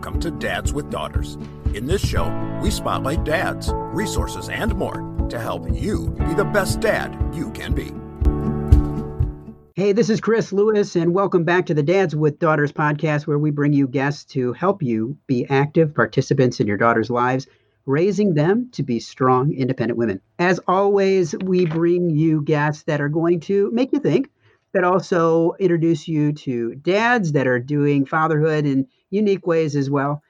Welcome to Dads with Daughters. In this show, we spotlight dads, resources, and more to help you be the best dad you can be. Hey, this is Chris Lewis, and welcome back to the Dads with Daughters podcast, where we bring you guests to help you be active participants in your daughters' lives, raising them to be strong, independent women. As always, we bring you guests that are going to make you think, but also introduce you to dads that are doing fatherhood in unique ways as well.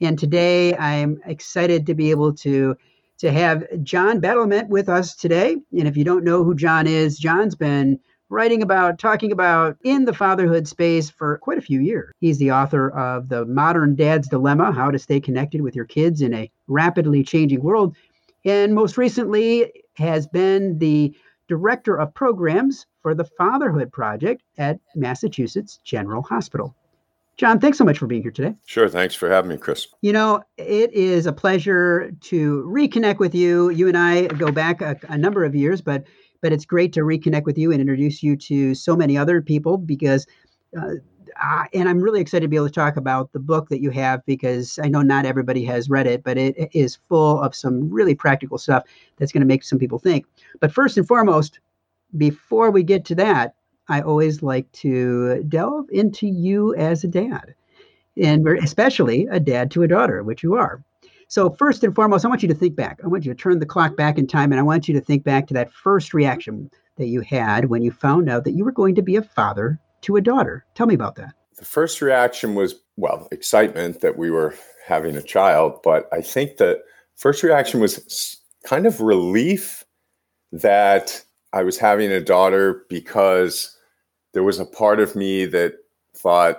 And today, I'm excited to be able to to have John Badalament with us today. And if you don't know who John is, John's been writing about, talking about in the fatherhood space for quite a few years. He's the author of The Modern Dad's Dilemma How to Stay Connected with Your Kids in a Rapidly Changing World. And most recently has been the director of programs for the Fatherhood Project at Massachusetts General Hospital. John, thanks so much for being here today. Sure. Thanks for having me, Chris. You know, it is a pleasure to reconnect with you. You and I go back a, a number of years, but but it's great to reconnect with you and introduce you to so many other people because uh, I, and I'm really excited to be able to talk about the book that you have because I know not everybody has read it, but it is full of some really practical stuff that's going to make some people think. But first and foremost, before we get to that, I always like to delve into you as a dad, and especially a dad to a daughter, which you are. So, first and foremost, I want you to think back. I want you to turn the clock back in time, and I want you to think back to that first reaction that you had when you found out that you were going to be a father to a daughter. Tell me about that. The first reaction was, well, excitement that we were having a child, but I think the first reaction was kind of relief that I was having a daughter because there was a part of me that thought,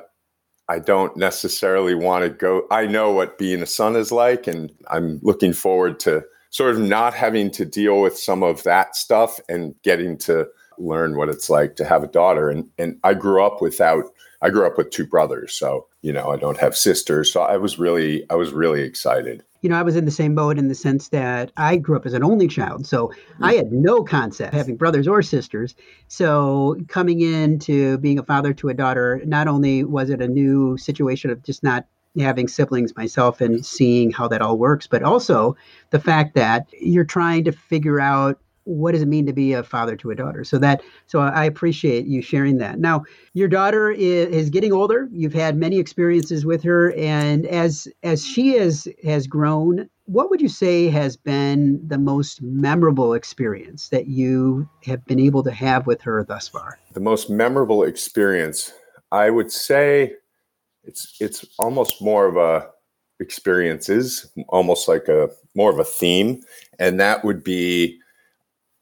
I don't necessarily want to go. I know what being a son is like, and I'm looking forward to sort of not having to deal with some of that stuff and getting to learn what it's like to have a daughter. And and I grew up without. I grew up with two brothers, so you know I don't have sisters. So I was really I was really excited you know, I was in the same boat in the sense that I grew up as an only child. So mm-hmm. I had no concept having brothers or sisters. So coming into being a father to a daughter, not only was it a new situation of just not having siblings myself and seeing how that all works, but also the fact that you're trying to figure out what does it mean to be a father to a daughter? So that so i appreciate you sharing that. Now your daughter is, is getting older. You've had many experiences with her and as as she has has grown what would you say has been the most memorable experience that you have been able to have with her thus far? The most memorable experience i would say it's it's almost more of a experiences almost like a more of a theme and that would be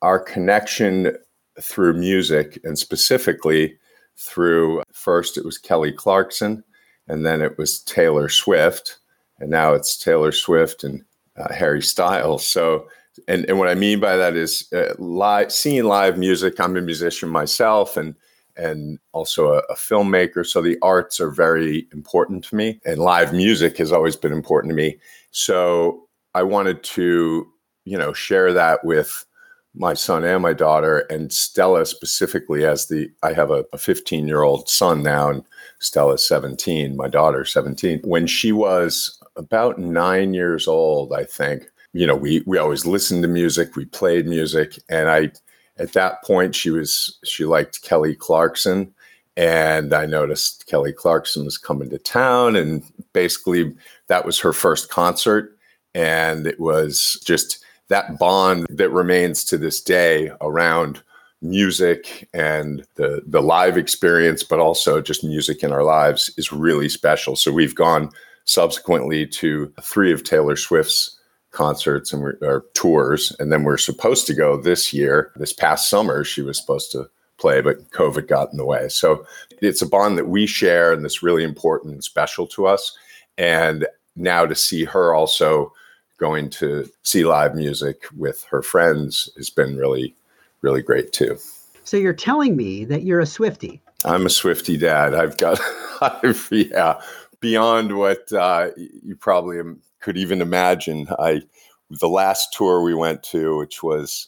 our connection through music and specifically through first it was Kelly Clarkson and then it was Taylor Swift and now it's Taylor Swift and uh, Harry Styles. So and, and what I mean by that is uh, live seeing live music. I'm a musician myself and and also a, a, filmmaker. So the arts are very important to me, and live music has always been important to me. So I wanted to, you know, share that with my son and my daughter, and Stella specifically as the I have a 15 year old son now, and Stella's 17, my daughter 17. When she was about nine years old, I think, you know, we we always listened to music, we played music, and I at that point she was she liked Kelly Clarkson. And I noticed Kelly Clarkson was coming to town, and basically that was her first concert. And it was just that bond that remains to this day around music and the the live experience, but also just music in our lives is really special. So we've gone subsequently to three of Taylor Swift's concerts and or tours, and then we're supposed to go this year. This past summer, she was supposed to play, but COVID got in the way. So it's a bond that we share, and that's really important and special to us. And now to see her also going to see live music with her friends has been really, really great too. So you're telling me that you're a Swifty. I'm a Swifty dad. I've got, I've, yeah, beyond what uh, you probably could even imagine. I, the last tour we went to, which was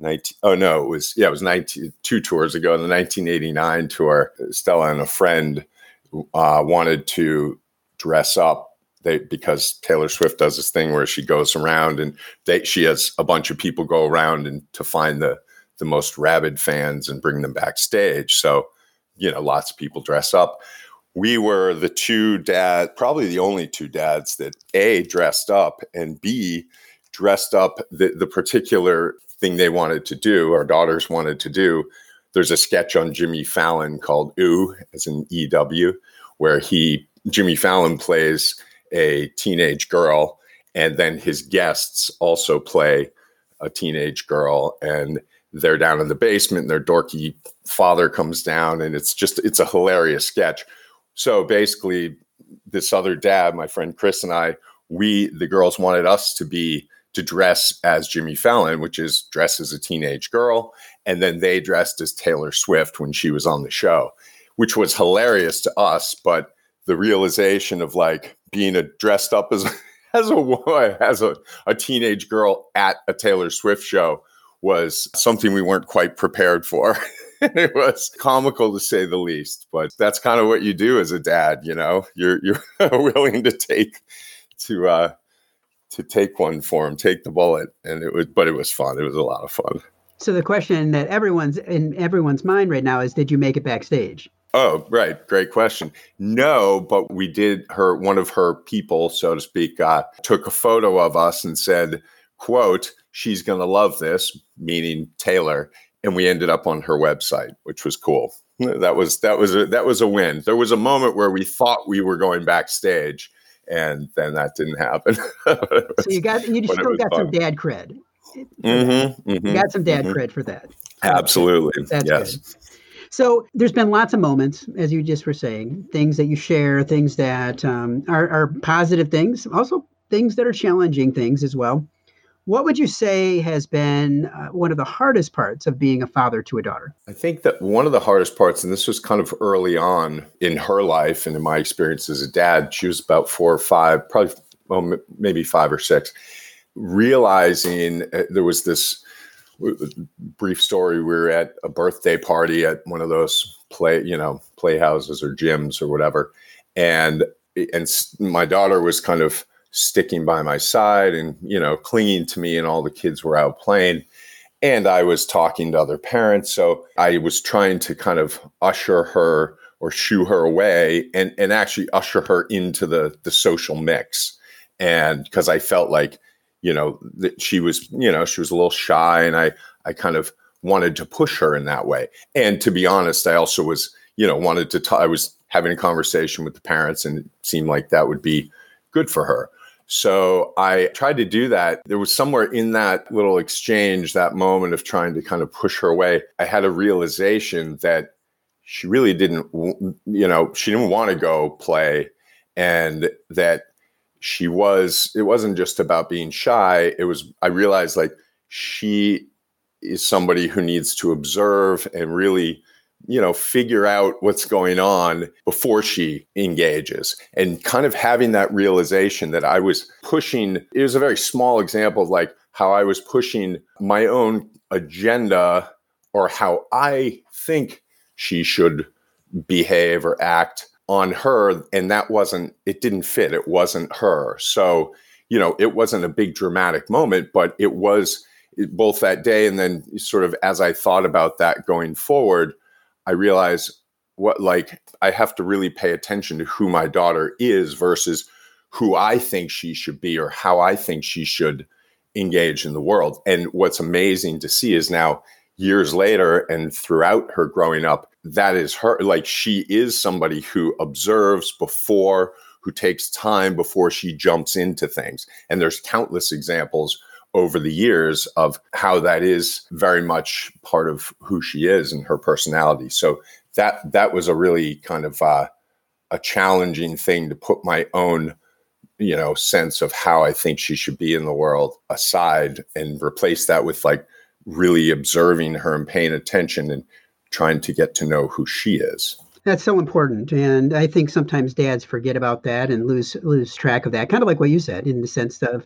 19, oh no, it was, yeah, it was 19, two tours ago, the 1989 tour, Stella and a friend uh, wanted to dress up they because Taylor Swift does this thing where she goes around and they, she has a bunch of people go around and to find the the most rabid fans and bring them backstage. So, you know, lots of people dress up. We were the two dad, probably the only two dads that A dressed up and B dressed up the, the particular thing they wanted to do, our daughters wanted to do. There's a sketch on Jimmy Fallon called Ooh, as an EW, where he Jimmy Fallon plays a teenage girl, and then his guests also play a teenage girl, and they're down in the basement, and their dorky father comes down, and it's just it's a hilarious sketch. So basically, this other dad, my friend Chris and I, we the girls wanted us to be to dress as Jimmy Fallon, which is dress as a teenage girl, and then they dressed as Taylor Swift when she was on the show, which was hilarious to us, but the realization of like being a dressed up as as a as a, a teenage girl at a Taylor Swift show was something we weren't quite prepared for. it was comical to say the least, but that's kind of what you do as a dad, you know. You're you're willing to take to uh to take one for him, take the bullet, and it was but it was fun. It was a lot of fun. So the question that everyone's in everyone's mind right now is did you make it backstage? Oh, right. Great question. No, but we did her, one of her people, so to speak, uh, took a photo of us and said, quote, she's going to love this, meaning Taylor. And we ended up on her website, which was cool. That was, that was, a, that was a win. There was a moment where we thought we were going backstage and then that didn't happen. so you got, you still got fun. some dad cred. Mm-hmm, mm-hmm, you got some dad mm-hmm. cred for that. Absolutely. That's yes. Good. So there's been lots of moments, as you just were saying, things that you share, things that um, are, are positive things, also things that are challenging things as well. What would you say has been uh, one of the hardest parts of being a father to a daughter? I think that one of the hardest parts, and this was kind of early on in her life and in my experience as a dad, she was about four or five, probably well, maybe five or six, realizing uh, there was this brief story we were at a birthday party at one of those play you know playhouses or gyms or whatever. And and my daughter was kind of sticking by my side and you know clinging to me and all the kids were out playing. And i was talking to other parents. So i was trying to kind of usher her or shoo her away and and actually usher her into the the social mix. And because i felt like you know that she was you know she was a little shy and i i kind of wanted to push her in that way. And to be honest i also was you know wanted to t- I was having a conversation with the parents and it seemed like that would be good for her. So i tried to do that. There was somewhere in that little exchange that moment of trying to kind of push her away i had a realization that she really didn't you know she didn't want to go play and that she was it wasn't just about being shy it was i realized like she is somebody who needs to observe and really you know figure out what's going on before she engages. And kind of having that realization that i was pushing it was a very small example of like how i was pushing my own agenda or how i think she should behave or act on her and that wasn't it didn't fit it wasn't her. So you know it wasn't a big dramatic moment but it was both that day and then sort of as i thought about that going forward i realized what like i have to really pay attention to who my daughter is versus who i think she should be or how i think she should engage in the world. And what's amazing to see is now years later and throughout her growing up that is her like she is somebody who observes before who takes time before she jumps into things. And there's countless examples over the years of how that is very much part of who she is and her personality. So that that was a really kind of uh, a challenging thing to put my own you know sense of how i think she should be in the world aside and replace that with like really observing her and paying attention and trying to get to know who she is. That's so important, and I think sometimes dads forget about that and lose lose track of that. Kind of like what you said, in the sense of,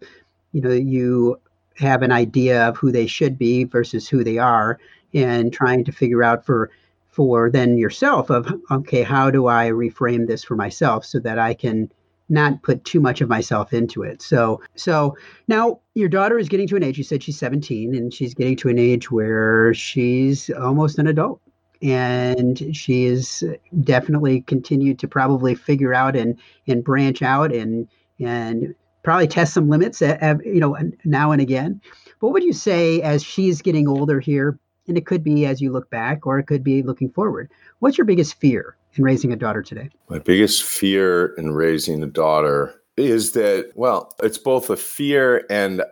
you know, you have an idea of who they should be versus who they are, and trying to figure out for for then yourself of okay, how do I reframe this for myself so that I can not put too much of myself into it. So so now your daughter is getting to an age. You said she's 17, and she's getting to an age where she's almost an adult and she is definitely continued to probably figure out and and branch out and and probably test some limits at, at, you know now and again what would you say as she's getting older here and it could be as you look back or it could be looking forward what's your biggest fear in raising a daughter today my biggest fear in raising a daughter is that well it's both a fear and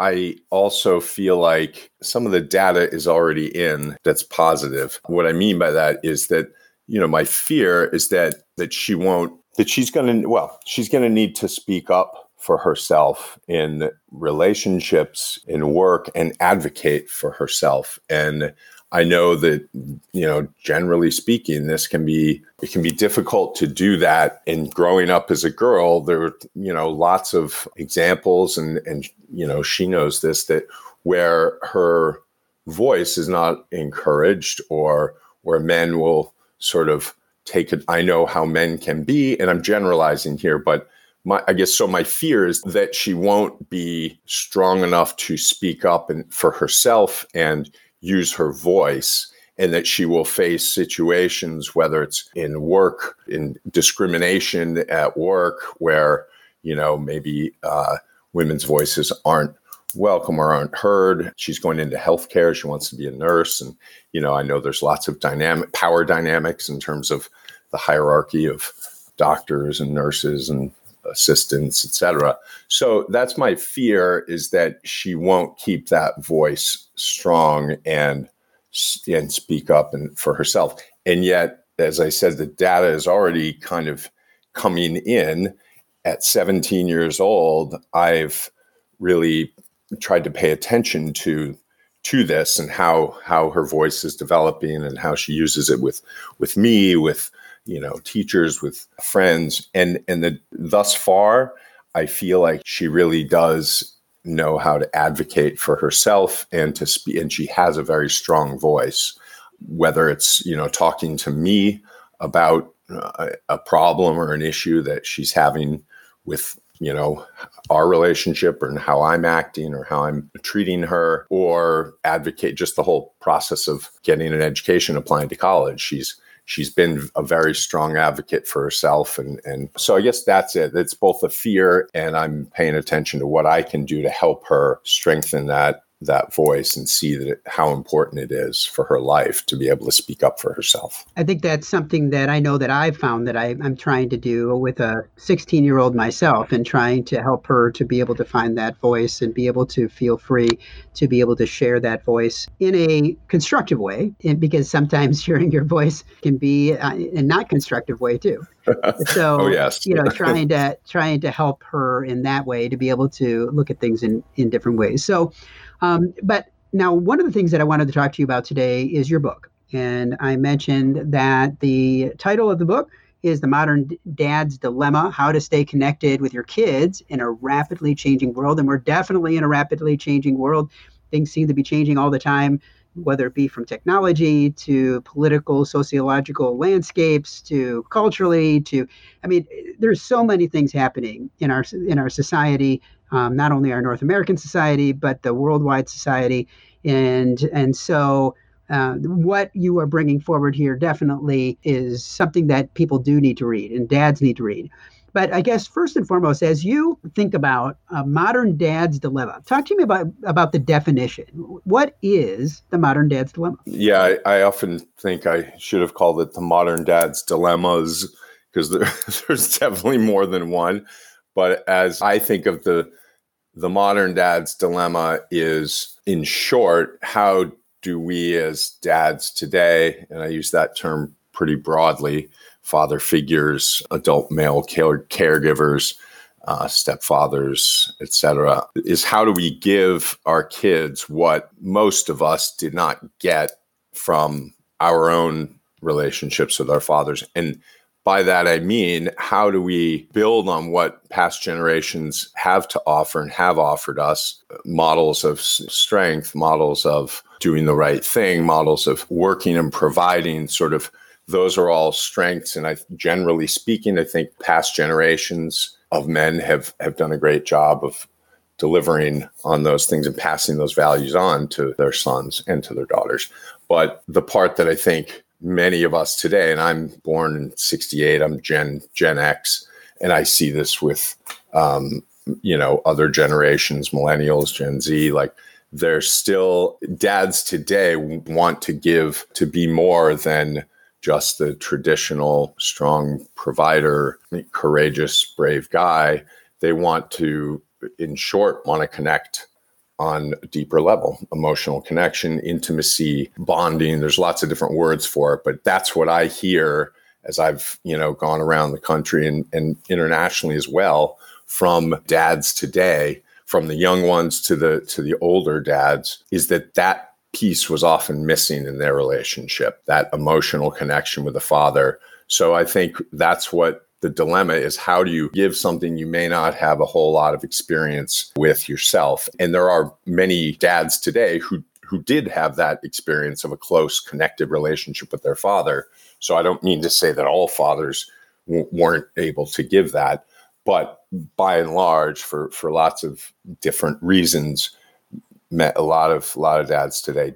I also feel like some of the data is already in that's positive. What I mean by that is that, you know, my fear is that that she won't that she's going to well, she's going to need to speak up for herself in relationships, in work and advocate for herself. And I know that you know, generally speaking, this can be it can be difficult to do that. And growing up as a girl, there were you know lots of examples, and and you know she knows this that where her voice is not encouraged, or where men will sort of take it. I know how men can be, and I'm generalizing here, but my, I guess so. My fear is that she won't be strong enough to speak up and for herself and use her voice and that she will face situations, whether it's in work, in discrimination at work, where, you know, maybe uh, women's voices aren't welcome or aren't heard. She's going into healthcare. She wants to be a nurse. And, you know, I know there's lots of dynamic power dynamics in terms of the hierarchy of doctors and nurses and assistants, etc. So that's my fear is that she won't keep that voice strong and and speak up and for herself. And yet, as I said, the data is already kind of coming in. At 17 years old, I've really tried to pay attention to to this and how how her voice is developing and how she uses it with with me with you know teachers with friends. And and the thus far i feel like she really does know how to advocate for herself and to speak and she has a very strong voice. Whether it's you know talking to me about a, a problem or an issue that she's having with you know our relationship and how i'm acting or how i'm treating her or advocate just the whole process of getting an education applying to college. She's she's been a very strong advocate for herself and and so i guess that's it. It's both a fear and i'm paying attention to what i can do to help her strengthen that that voice and see that it, how important it is for her life to be able to speak up for herself. I think that's something that I know that I've found that I, am trying to do with a 16 year old myself and trying to help her to be able to find that voice and be able to feel free to be able to share that voice in a constructive way. And because sometimes hearing your voice can be uh, a not constructive way too. So, oh, yes. you know, trying to trying to help her in that way to be able to look at things in in different ways. So, um, but now, one of the things that I wanted to talk to you about today is your book. And I mentioned that the title of the book is The Modern Dad's Dilemma How to Stay Connected with Your Kids in a Rapidly Changing World. And we're definitely in a rapidly changing world. Things seem to be changing all the time, whether it be from technology to political, sociological landscapes to culturally to, I mean, there's so many things happening in our in our society um, not only our North American society, but the worldwide society. And, and so uh, what you are bringing forward here definitely is something that people do need to read and dads need to read. But I guess first and foremost, as you think about a modern dad's dilemma, talk to me about about the definition. What is the modern dad's dilemma? Yeah, I, I often think I should have called it the modern dad's dilemmas because there, there's definitely more than one. But as I think of the the modern dad's dilemma is, in short, how do we as dads today, and I use that term pretty broadly, father figures, adult male care- caregivers, uh, stepfathers, etc., is how do we give our kids what most of us did not get from our own relationships with our fathers? And by that, I mean, how do we build on what past generations have to offer and have offered us models of strength, models of doing the right thing, models of working and providing sort of those are all strengths. And I generally speaking, I think past generations of men have have done a great job of delivering on those things and passing those values on to their sons and to their daughters. But the part that I think many of us today, and I'm born in 68, I'm Gen Gen X, and I see this with um, you know other generations, millennials, Gen Z, like they're still dads today want to give to be more than just the traditional strong provider, courageous, brave guy. They want to, in short, want to connect on a deeper level emotional connection, intimacy, bonding. There's lots of different words for it, but that's what I hear as I've, you know, gone around the country and, and internationally as well from dads today, from the young ones to the to the older dads, is that that piece was often missing in their relationship, that emotional connection with the father. So I think that's what the dilemma is how do you give something you may not have a whole lot of experience with yourself? And there are many dads today who who did have that experience of a close connected relationship with their father. So i don't mean to say that all fathers w- weren't able to give that but by and large for for lots of different reasons met a lot of a lot of dads today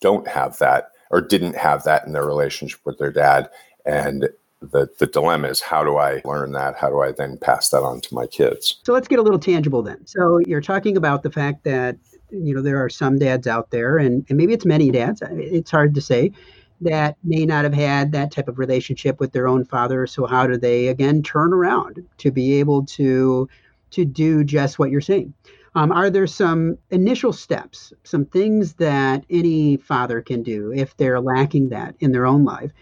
don't have that or didn't have that in their relationship with their dad. And the the dilemma is how do I learn that? How do I then pass that on to my kids? So let's get a little tangible then. So you're talking about the fact that you know there are some dads out there, and, and maybe it's many dads. It's hard to say that may not have had that type of relationship with their own father. So how do they again turn around to be able to to do just what you're saying? Um, are there some initial steps, some things that any father can do if they're lacking that in their own life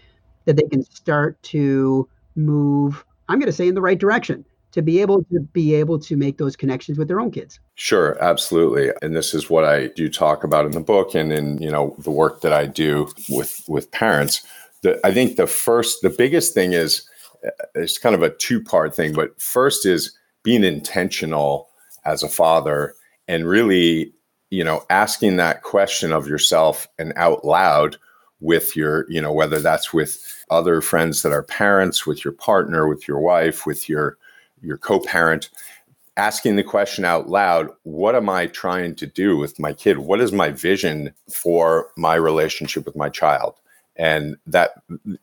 that they can start to move i'm going to say in the right direction to be able to be able to make those connections with their own kids. Sure absolutely. And this is what i do talk about in the book and in you know the work that i do with with parents. The, i think the first the biggest thing is uh, it's kind of a two part thing but first is being intentional as a father and really you know asking that question of yourself and out loud with your, you know, whether that's with other friends that are parents, with your partner, with your wife, with your your co-parent, asking the question out loud, what am I trying to do with my kid? What is my vision for my relationship with my child? And that,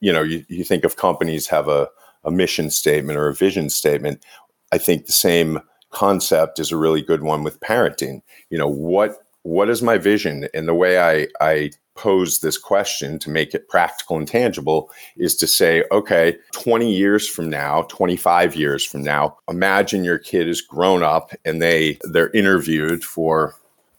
you know, you, you think of companies have a, a mission statement or a vision statement. I think the same concept is a really good one with parenting. You know, what what is my vision? And the way I I pose this question to make it practical and tangible is to say, okay, 20 years from now, 25 years from now, imagine your kid is grown up and they they're interviewed for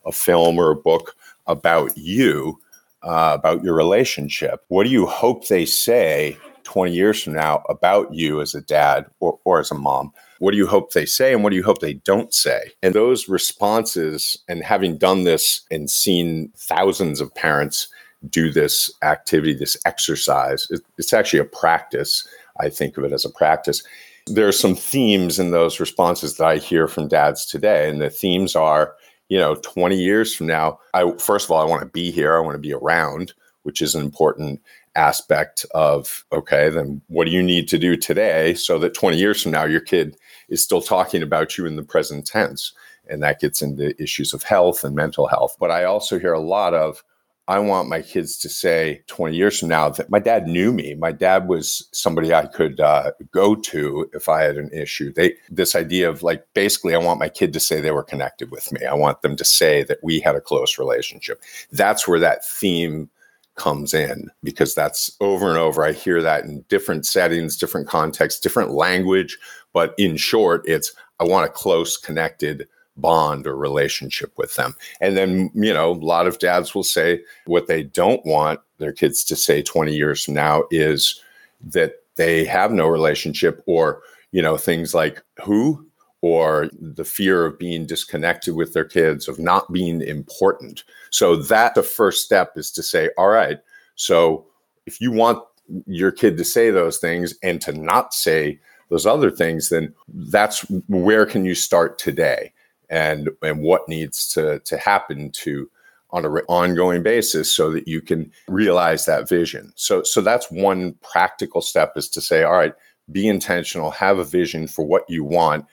a film or a book about you, uh, about your relationship. What do you hope they say 20 years from now about you as a dad or, or as a mom? What do you hope they say and what do you hope they don't say? And those responses, and having done this and seen thousands of parents do this activity, this exercise, it, it's actually a practice. I think of it as a practice. There are some themes in those responses that I hear from dads today. And the themes are, you know, 20 years from now, I first of all, I want to be here, I want to be around, which is an important aspect of okay then what do you need to do today so that 20 years from now your kid is still talking about you in the present tense and that gets into issues of health and mental health but i also hear a lot of i want my kids to say 20 years from now that my dad knew me my dad was somebody i could uh, go to if i had an issue they this idea of like basically i want my kid to say they were connected with me i want them to say that we had a close relationship that's where that theme comes in because that's over and over. I hear that in different settings, different contexts, different language. But in short, it's I want a close, connected bond or relationship with them. And then, you know, a lot of dads will say what they don't want their kids to say 20 years from now is that they have no relationship or, you know, things like who or the fear of being disconnected with their kids, of not being important. So that the first step is to say, all right, so if you want your kid to say those things and to not say those other things, then that's where can you start today? And and what needs to to happen to on an ongoing basis so that you can realize that vision. So so that's one practical step is to say, all right, be intentional, have a vision for what you want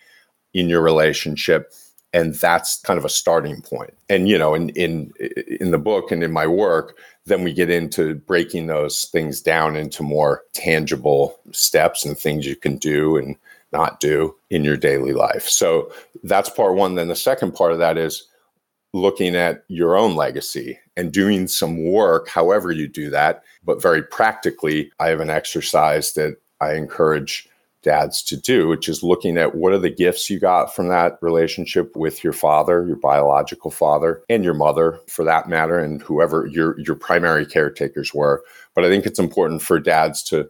in your relationship and that's kind of a starting point and you know in in in the book and in my work then we get into breaking those things down into more tangible steps and things you can do and not do in your daily life. So that's part one. Then the second part of that is looking at your own legacy and doing some work however you do that. But very practically i have an exercise that i encourage dads to do, which is looking at what are the gifts you got from that relationship with your father, your biological father, and your mother for that matter, and whoever your your primary caretakers were. But I think it's important for dads to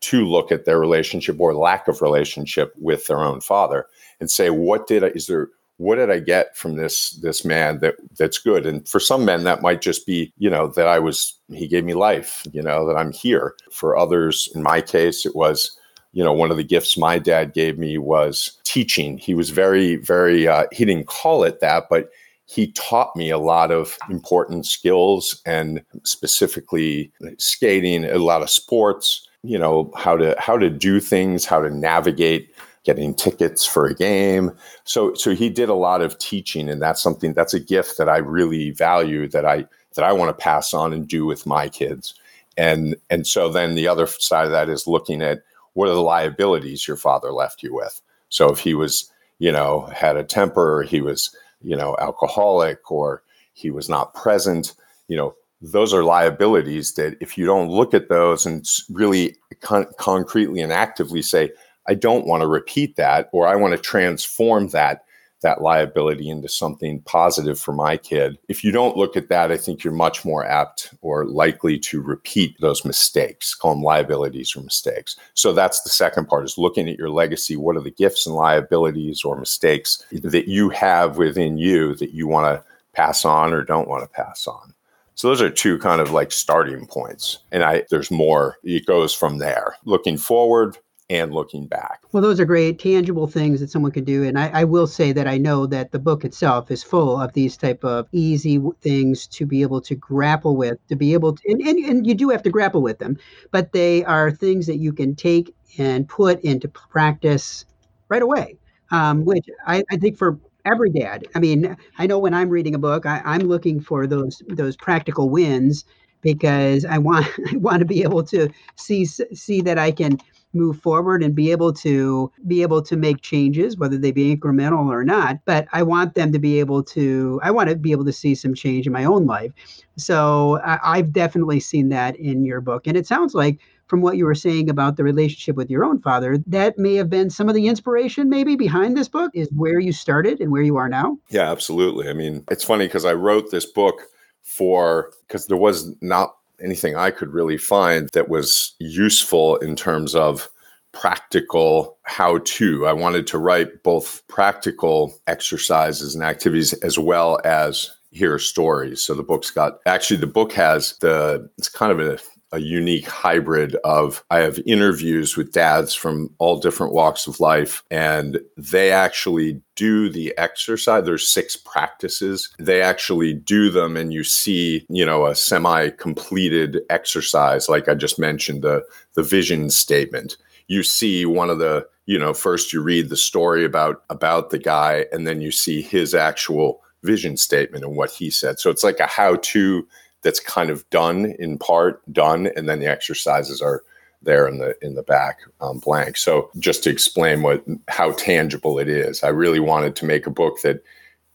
to look at their relationship or lack of relationship with their own father and say, what did I, is there what did I get from this this man that that's good? And for some men, that might just be, you know, that I was he gave me life, you know, that I'm here. For others, in my case, it was you know, one of the gifts my dad gave me was teaching. He was very, very, uh, he didn't call it that, but he taught me a lot of important skills and specifically skating, a lot of sports, you know, how to, how to do things, how to navigate getting tickets for a game. So, so he did a lot of teaching and that's something, that's a gift that I really value that I, that I want to pass on and do with my kids. And, and so then the other side of that is looking at, what are the liabilities your father left you with? So if he was, you know, had a temper, he was, you know, alcoholic, or he was not present, you know, those are liabilities that if you don't look at those and really con- concretely and actively say, I don't want to repeat that, or I want to transform that that liability into something positive for my kid. If you don't look at that, I think you're much more apt or likely to repeat those mistakes, call them liabilities or mistakes. So that's the second part is looking at your legacy. What are the gifts and liabilities or mistakes that you have within you that you want to pass on or don't want to pass on? So those are two kind of like starting points. And I there's more. It goes from there. Looking forward, and looking back. Well, those are great tangible things that someone could do. And I, I, will say that I know that the book itself is full of these type of easy things to be able to grapple with, to be able to, and, and, and you do have to grapple with them, but they are things that you can take and put into practice right away, um, which I, I think for every dad. I mean, I know when I'm reading a book, I, I'm looking for those those practical wins because I want I want to be able to see see that I can move forward and be able to be able to make changes whether they be incremental or not but i want them to be able to i want to be able to see some change in my own life so I, i've definitely seen that in your book and it sounds like from what you were saying about the relationship with your own father, that may have been some of the inspiration maybe behind this book is where you started and where you are now. Yeah, absolutely. I mean, it's funny because I wrote this book for because there was not anything I could really find that was useful in terms of practical how to. I wanted to write both practical exercises and activities as well as hear stories. So the book's got actually the book has the it's kind of a a unique hybrid of I have interviews with dads from all different walks of life, and they actually do the exercise. There's six practices. They actually do them, and you see, you know, a semi-completed exercise, like I just mentioned, the the vision statement. You see one of the, you know, first you read the story about about the guy, and then you see his actual vision statement and what he said. So it's like a how-to that's kind of done in part done and then the exercises are there in the in the back um, blank. So just to explain what how tangible it is i really wanted to make a book that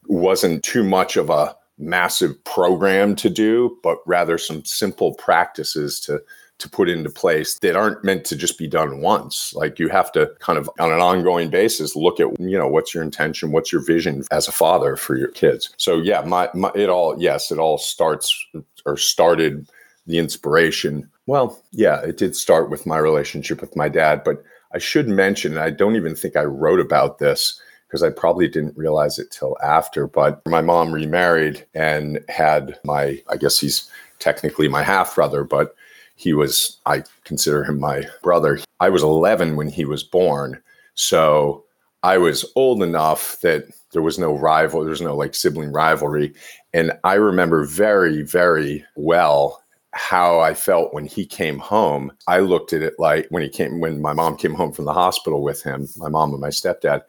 wasn't too much of a massive program to do but rather some simple practices to to put into place that aren't meant to just be done once. Like you have to kind of on an ongoing basis look at, you know, what's your intention, what's your vision as a father for your kids. So yeah, my, my it all yes, it all starts or started the inspiration. Well, yeah, it did start with my relationship with my dad, but I should mention, and I don't even think I wrote about this because I probably didn't realize it till after, but my mom remarried and had my, I guess he's technically my half brother, but he was, I consider him my brother. I was 11 when he was born. So I was old enough that there was no rival, there was no like sibling rivalry. And I remember very, very well how I felt when he came home. I looked at it like when he came, when my mom came home from the hospital with him, my mom and my stepdad.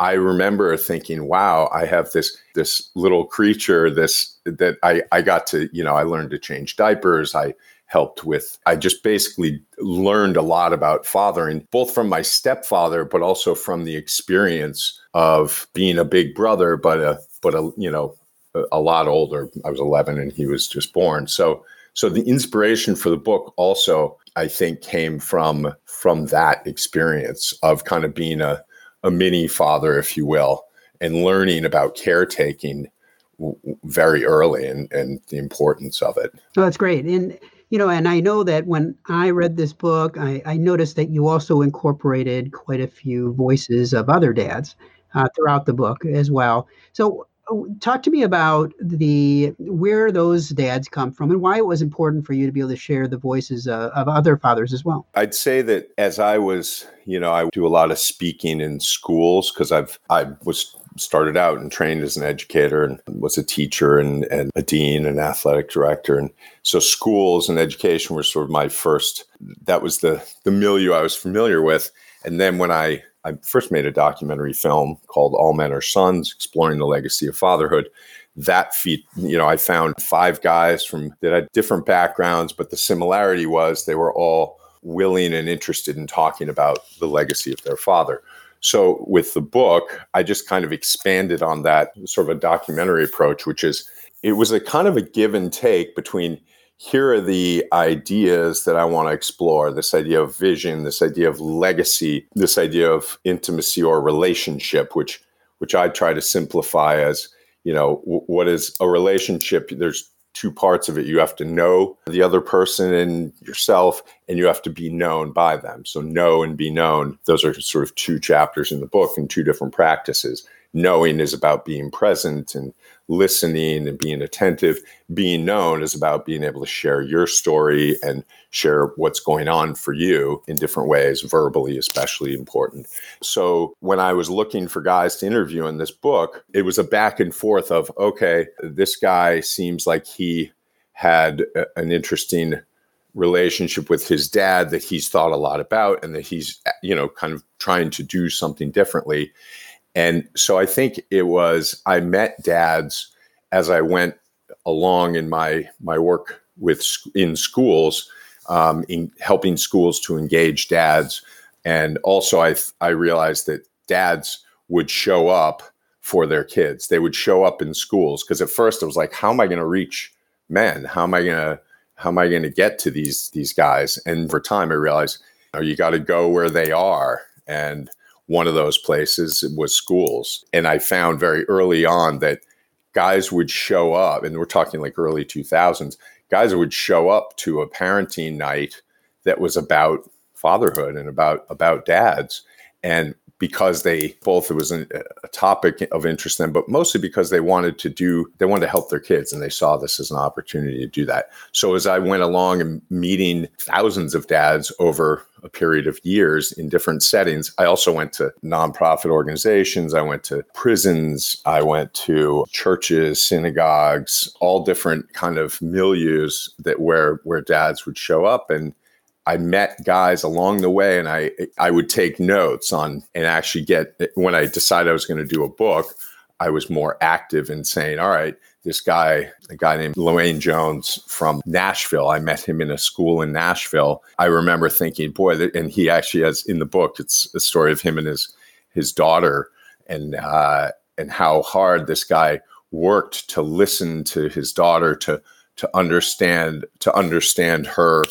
I remember thinking, wow, I have this this little creature, this that I, I got to, you know, I learned to change diapers. I helped with I just basically learned a lot about fathering, both from my stepfather, but also from the experience of being a big brother, but a but a you know, a, a lot older. I was 11 and he was just born. So so the inspiration for the book also I think came from from that experience of kind of being a a mini father, if you will, and learning about caretaking very early and, and the importance of it. Oh, that's great. And, you know, and I know that when I read this book, I, I noticed that you also incorporated quite a few voices of other dads uh, throughout the book as well. So, Oh, talk to me about the where those dads come from and why it was important for you to be able to share the voices uh, of other fathers as well. I'd say that as I was, you know, I do a lot of speaking in schools because I've I was started out and trained as an educator and was a teacher and, and a dean and athletic director and so schools and education were sort of my first that was the the milieu I was familiar with and then when I I first made a documentary film called All Men Are Sons, exploring the legacy of fatherhood. That feat, you know, I found five guys from that had different backgrounds, but the similarity was they were all willing and interested in talking about the legacy of their father. So with the book, I just kind of expanded on that sort of a documentary approach, which is it was a kind of a give and take between here are the ideas that I want to explore this idea of vision, this idea of legacy, this idea of intimacy or relationship, which which I try to simplify as you know what is a relationship? There's two parts of it. You have to know the other person and yourself and you have to be known by them. So know and be known those are sort of two chapters in the book and two different practices. Knowing is about being present and listening and being attentive. Being known is about being able to share your story and share what's going on for you in different ways, verbally, especially important. So, when I was looking for guys to interview in this book, it was a back and forth of, okay, this guy seems like he had a, an interesting relationship with his dad that he's thought a lot about and that he's you know kind of trying to do something differently and so I think it was I met dads as I went along in my my work with in schools, um, in helping schools to engage dads, and also I I realized that dads would show up for their kids. They would show up in schools because at first it was like, how am I going to reach men? How am I going to how am I going to get to these these guys? And for time, I realized you got to go where they are and one of those places was schools. And I found very early on that guys would show up, and we're talking like early 2000s, guys would show up to a parenting night that was about fatherhood and about about dads. And because they both it was an, a topic of interest to them, but mostly because they wanted to do they wanted to help their kids and they saw this as an opportunity to do that. So as I went along and meeting thousands of dads over a period of years in different settings, I also went to nonprofit organizations, I went to prisons, I went to churches, synagogues, all different kind of milieus that where where dads would show up and I met guys along the way and I I would take notes on and actually get when I decided I was going to do a book, I was more active in saying, all right, this guy, a guy named Luane Jones from Nashville, I met him in a school in Nashville. I remember thinking, boy, and he actually has in the book, it's a story of him and his his daughter and uh, and how hard this guy worked to listen to his daughter to to understand to understand her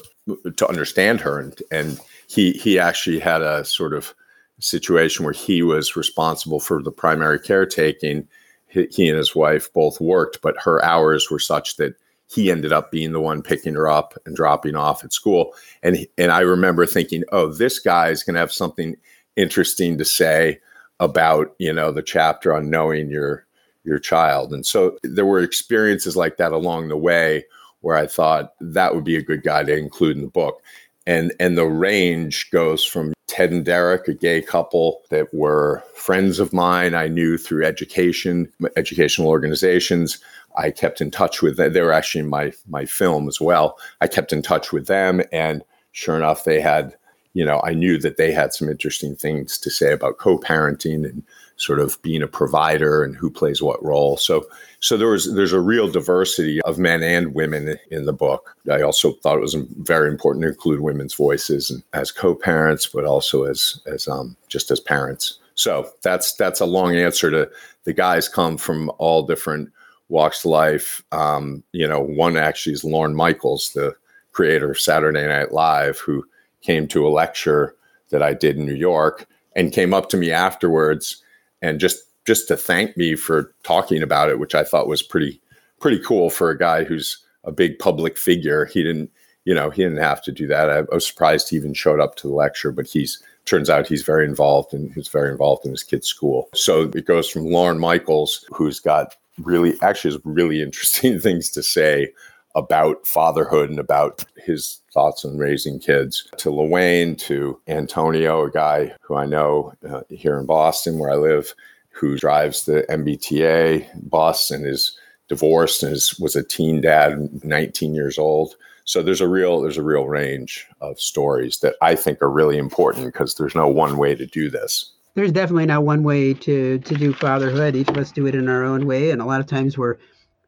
to understand her and and he he actually had a sort of situation where he was responsible for the primary caretaking. He, he and his wife both worked but her hours were such that he ended up being the one picking her up and dropping off at school. And and I remember thinking oh this guy is going to have something interesting to say about you know the chapter on knowing your your child. And so there were experiences like that along the way where I thought that would be a good guy to include in the book. And and the range goes from Ted and Derek, a gay couple that were friends of mine. I knew through education, educational organizations. I kept in touch with them. They were actually in my my film as well. I kept in touch with them, and sure enough, they had you know, I knew that they had some interesting things to say about co-parenting and sort of being a provider and who plays what role. So so there was there's a real diversity of men and women in the book. I also thought it was very important to include women's voices as co-parents, but also as as um, just as parents. So that's that's a long answer to the guys come from all different walks of life. Um, you know, one actually is Lorne Michaels, the creator of Saturday Night Live, who came to a lecture that I did in New York and came up to me afterwards and just just to thank me for talking about it, which I thought was pretty pretty cool for a guy who's a big public figure. He didn't, you know, he didn't have to do that. I, I was surprised he even showed up to the lecture, but he's turns out he's very involved and he's very involved in his kid's school. So it goes from Lorne Michaels, who's got really actually has really interesting things to say about fatherhood and about his thoughts on raising kids to Luane, to Antonio, a guy who I know uh, here in Boston where I live, who drives the MBTA bus and is divorced and is, was a teen dad, 19 years old. So there's a real there's a real range of stories that I think are really important because there's no one way to do this. There's definitely not one way to to do fatherhood. Each of us do it in our own way, and a lot of times we're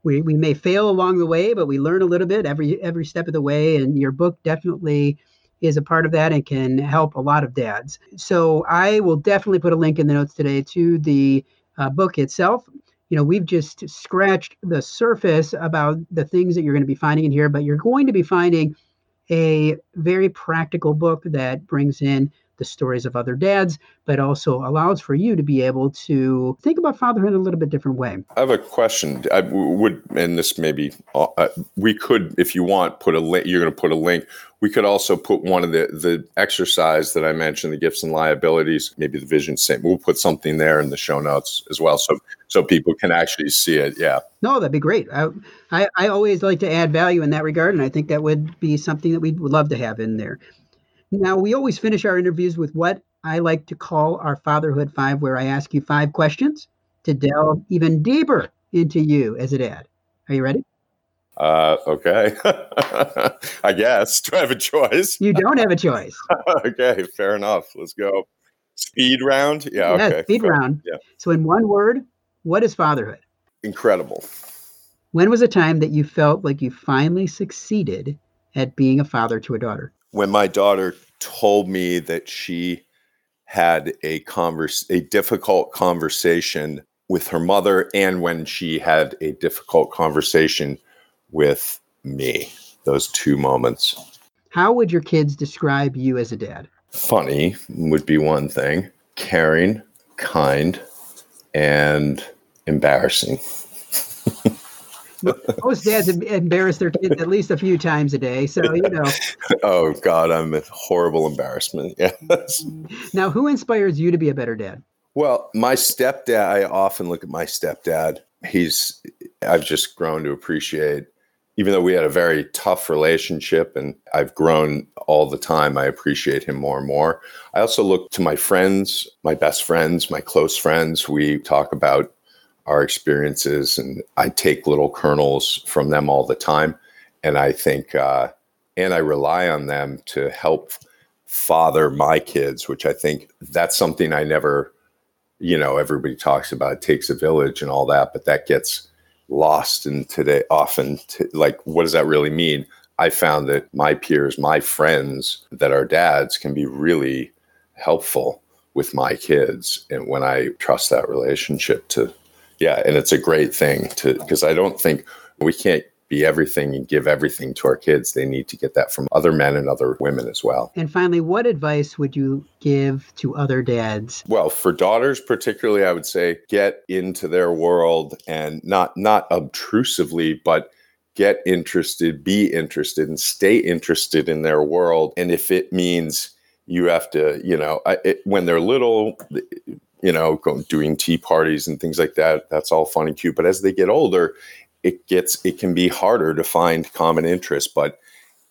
we, we may fail along the way, but we learn a little bit every every step of the way. And your book definitely is a part of that and can help a lot of dads. So I will definitely put a link in the notes today to the uh, book itself. You know, we've just scratched the surface about the things that you're going to be finding in here, but you're going to be finding a very practical book that brings in the stories of other dads, but also allows for you to be able to think about fatherhood in a little bit different way. I have a question. I would, and this maybe uh, uh, we could, if you want, put a link. You're going to put a link. We could also put one of the the exercise that I mentioned, the gifts and liabilities, maybe the vision statement. We'll put something there in the show notes as well, so so people can actually see it. Yeah. No, that'd be great. I, I, I always like to add value in that regard, and I think that would be something that we would love to have in there. Now, we always finish our interviews with what I like to call our Fatherhood Five, where I ask you five questions to delve even deeper into you as a dad. Are you ready? Uh, okay. I guess. Do I have a choice? You don't have a choice. okay, fair enough. Let's go. Speed round? Yeah, yeah okay. Speed fair. round. Yeah. So, in one word, what is fatherhood? Incredible. When was a time that you felt like you finally succeeded at being a father to a daughter? when my daughter told me that she had a converse a difficult conversation with her mother and when she had a difficult conversation with me. Those two moments. How would your kids describe you as a dad? Funny would be one thing. Caring kind and embarrassing most dads embarrass their kids at least a few times a day. So, you know. oh, God, I'm a horrible embarrassment. Yes. Now, who inspires you to be a better dad? Well, my stepdad, I often look at my stepdad. He's, I've just grown to appreciate, even though we had a very tough relationship and I've grown all the time, I appreciate him more and more. I also look to my friends, my best friends, my close friends. We talk about our experiences, and I take little kernels from them all the time. And I think, uh, and I rely on them to help father my kids, which I think that's something I never, you know, everybody talks about. It takes a village and all that, but that gets lost in today often. T- like, what does that really mean? I found that my peers, my friends that are dads, can be really helpful with my kids, and when I trust that relationship to yeah, and it's a great thing to because I don't think we can't be everything and give everything to our kids. They need to get that from other men and other women as well. And finally, what advice would you give to other dads? Well, for daughters particularly, I would say get into their world and not not obtrusively, but get interested, be interested, and stay interested in their world. And if it means you have to, you know, it, when they're little, you know, going, doing tea parties and things like that. That's all fun and cute. But as they get older, it gets it can be harder to find common interests. But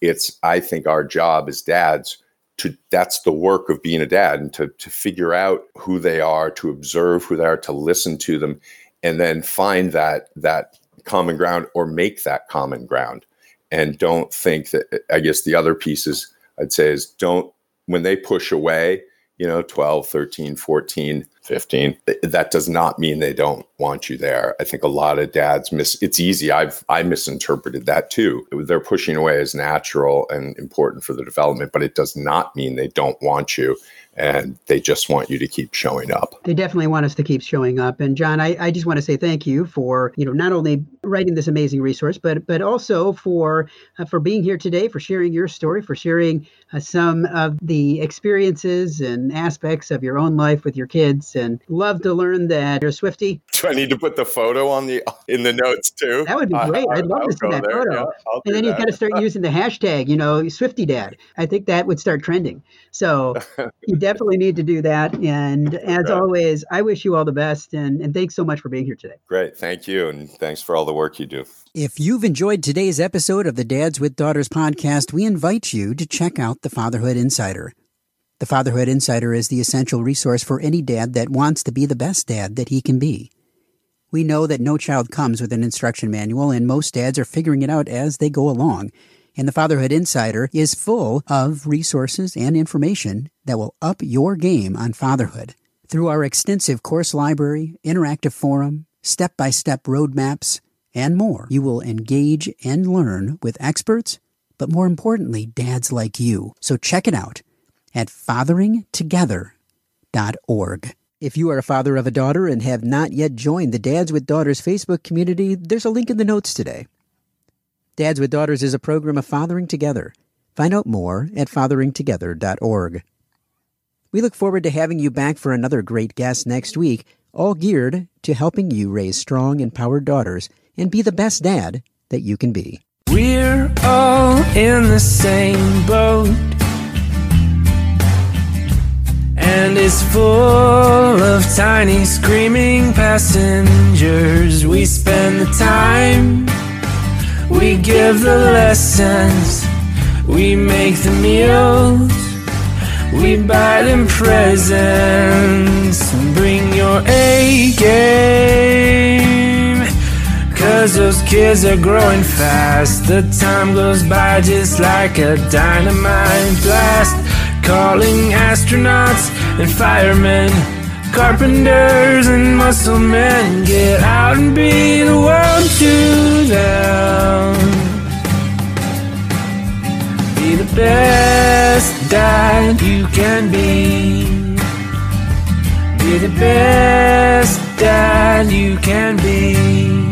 it's I think our job as dads to that's the work of being a dad and to to figure out who they are, to observe who they are, to listen to them, and then find that that common ground or make that common ground. And don't think that I guess the other pieces I'd say is don't when they push away, you know, 12, 13, 14, 15, that does not mean they don't want you there. I think a lot of dads miss it's easy. I've I misinterpreted that too. They're pushing away as natural and important for the development, but it does not mean they don't want you and they just want you to keep showing up. They definitely want us to keep showing up. And John, I, I just want to say thank you for you know not only writing this amazing resource, but but also for uh, for being here today, for sharing your story, for sharing uh, some of the experiences and aspects of your own life with your kids. And love to learn that you're Swifty. Do I need to put the photo on the in the notes too? That would be great. I'd love I'll to see that there. photo. Yeah, and then you've got to start using the hashtag, you know, Swifty Dad. I think that would start trending. So you definitely need to do that. And as right. always, I wish you all the best. And, and thanks so much for being here today. Great. Thank you. And thanks for all the work you do. If you've enjoyed today's episode of the Dads with Daughters podcast, we invite you to check out the Fatherhood Insider. The Fatherhood Insider is the essential resource for any dad that wants to be the best dad that he can be. We know that no child comes with an instruction manual, and most dads are figuring it out as they go along and the Fatherhood Insider is full of resources and information that will up your game on fatherhood. Through our extensive course library, interactive forum, step by step roadmaps, and more, you will engage and learn with experts, but more importantly, dads like you. So check it out at fatheringtogether.org. If you are a father of a daughter and have not yet joined the Dads with Daughters Facebook community, there's a link in the notes today. Dads with Daughters is a program of Fathering Together. Find out more at fatheringtogether.org. We look forward to having you back for another great guest next week, all geared to helping you raise strong, empowered daughters and be the best dad that you can be. We're all in the same boat, and it's full of tiny screaming passengers. We spend the time we give the lessons, we make the meals, we buy them presents. and Bring your A game, cause those kids are growing fast. The time goes by just like a dynamite blast. Calling astronauts and firemen carpenters and muscle men get out and be the world to them. Be the best dad you can be. Be the best dad you can be.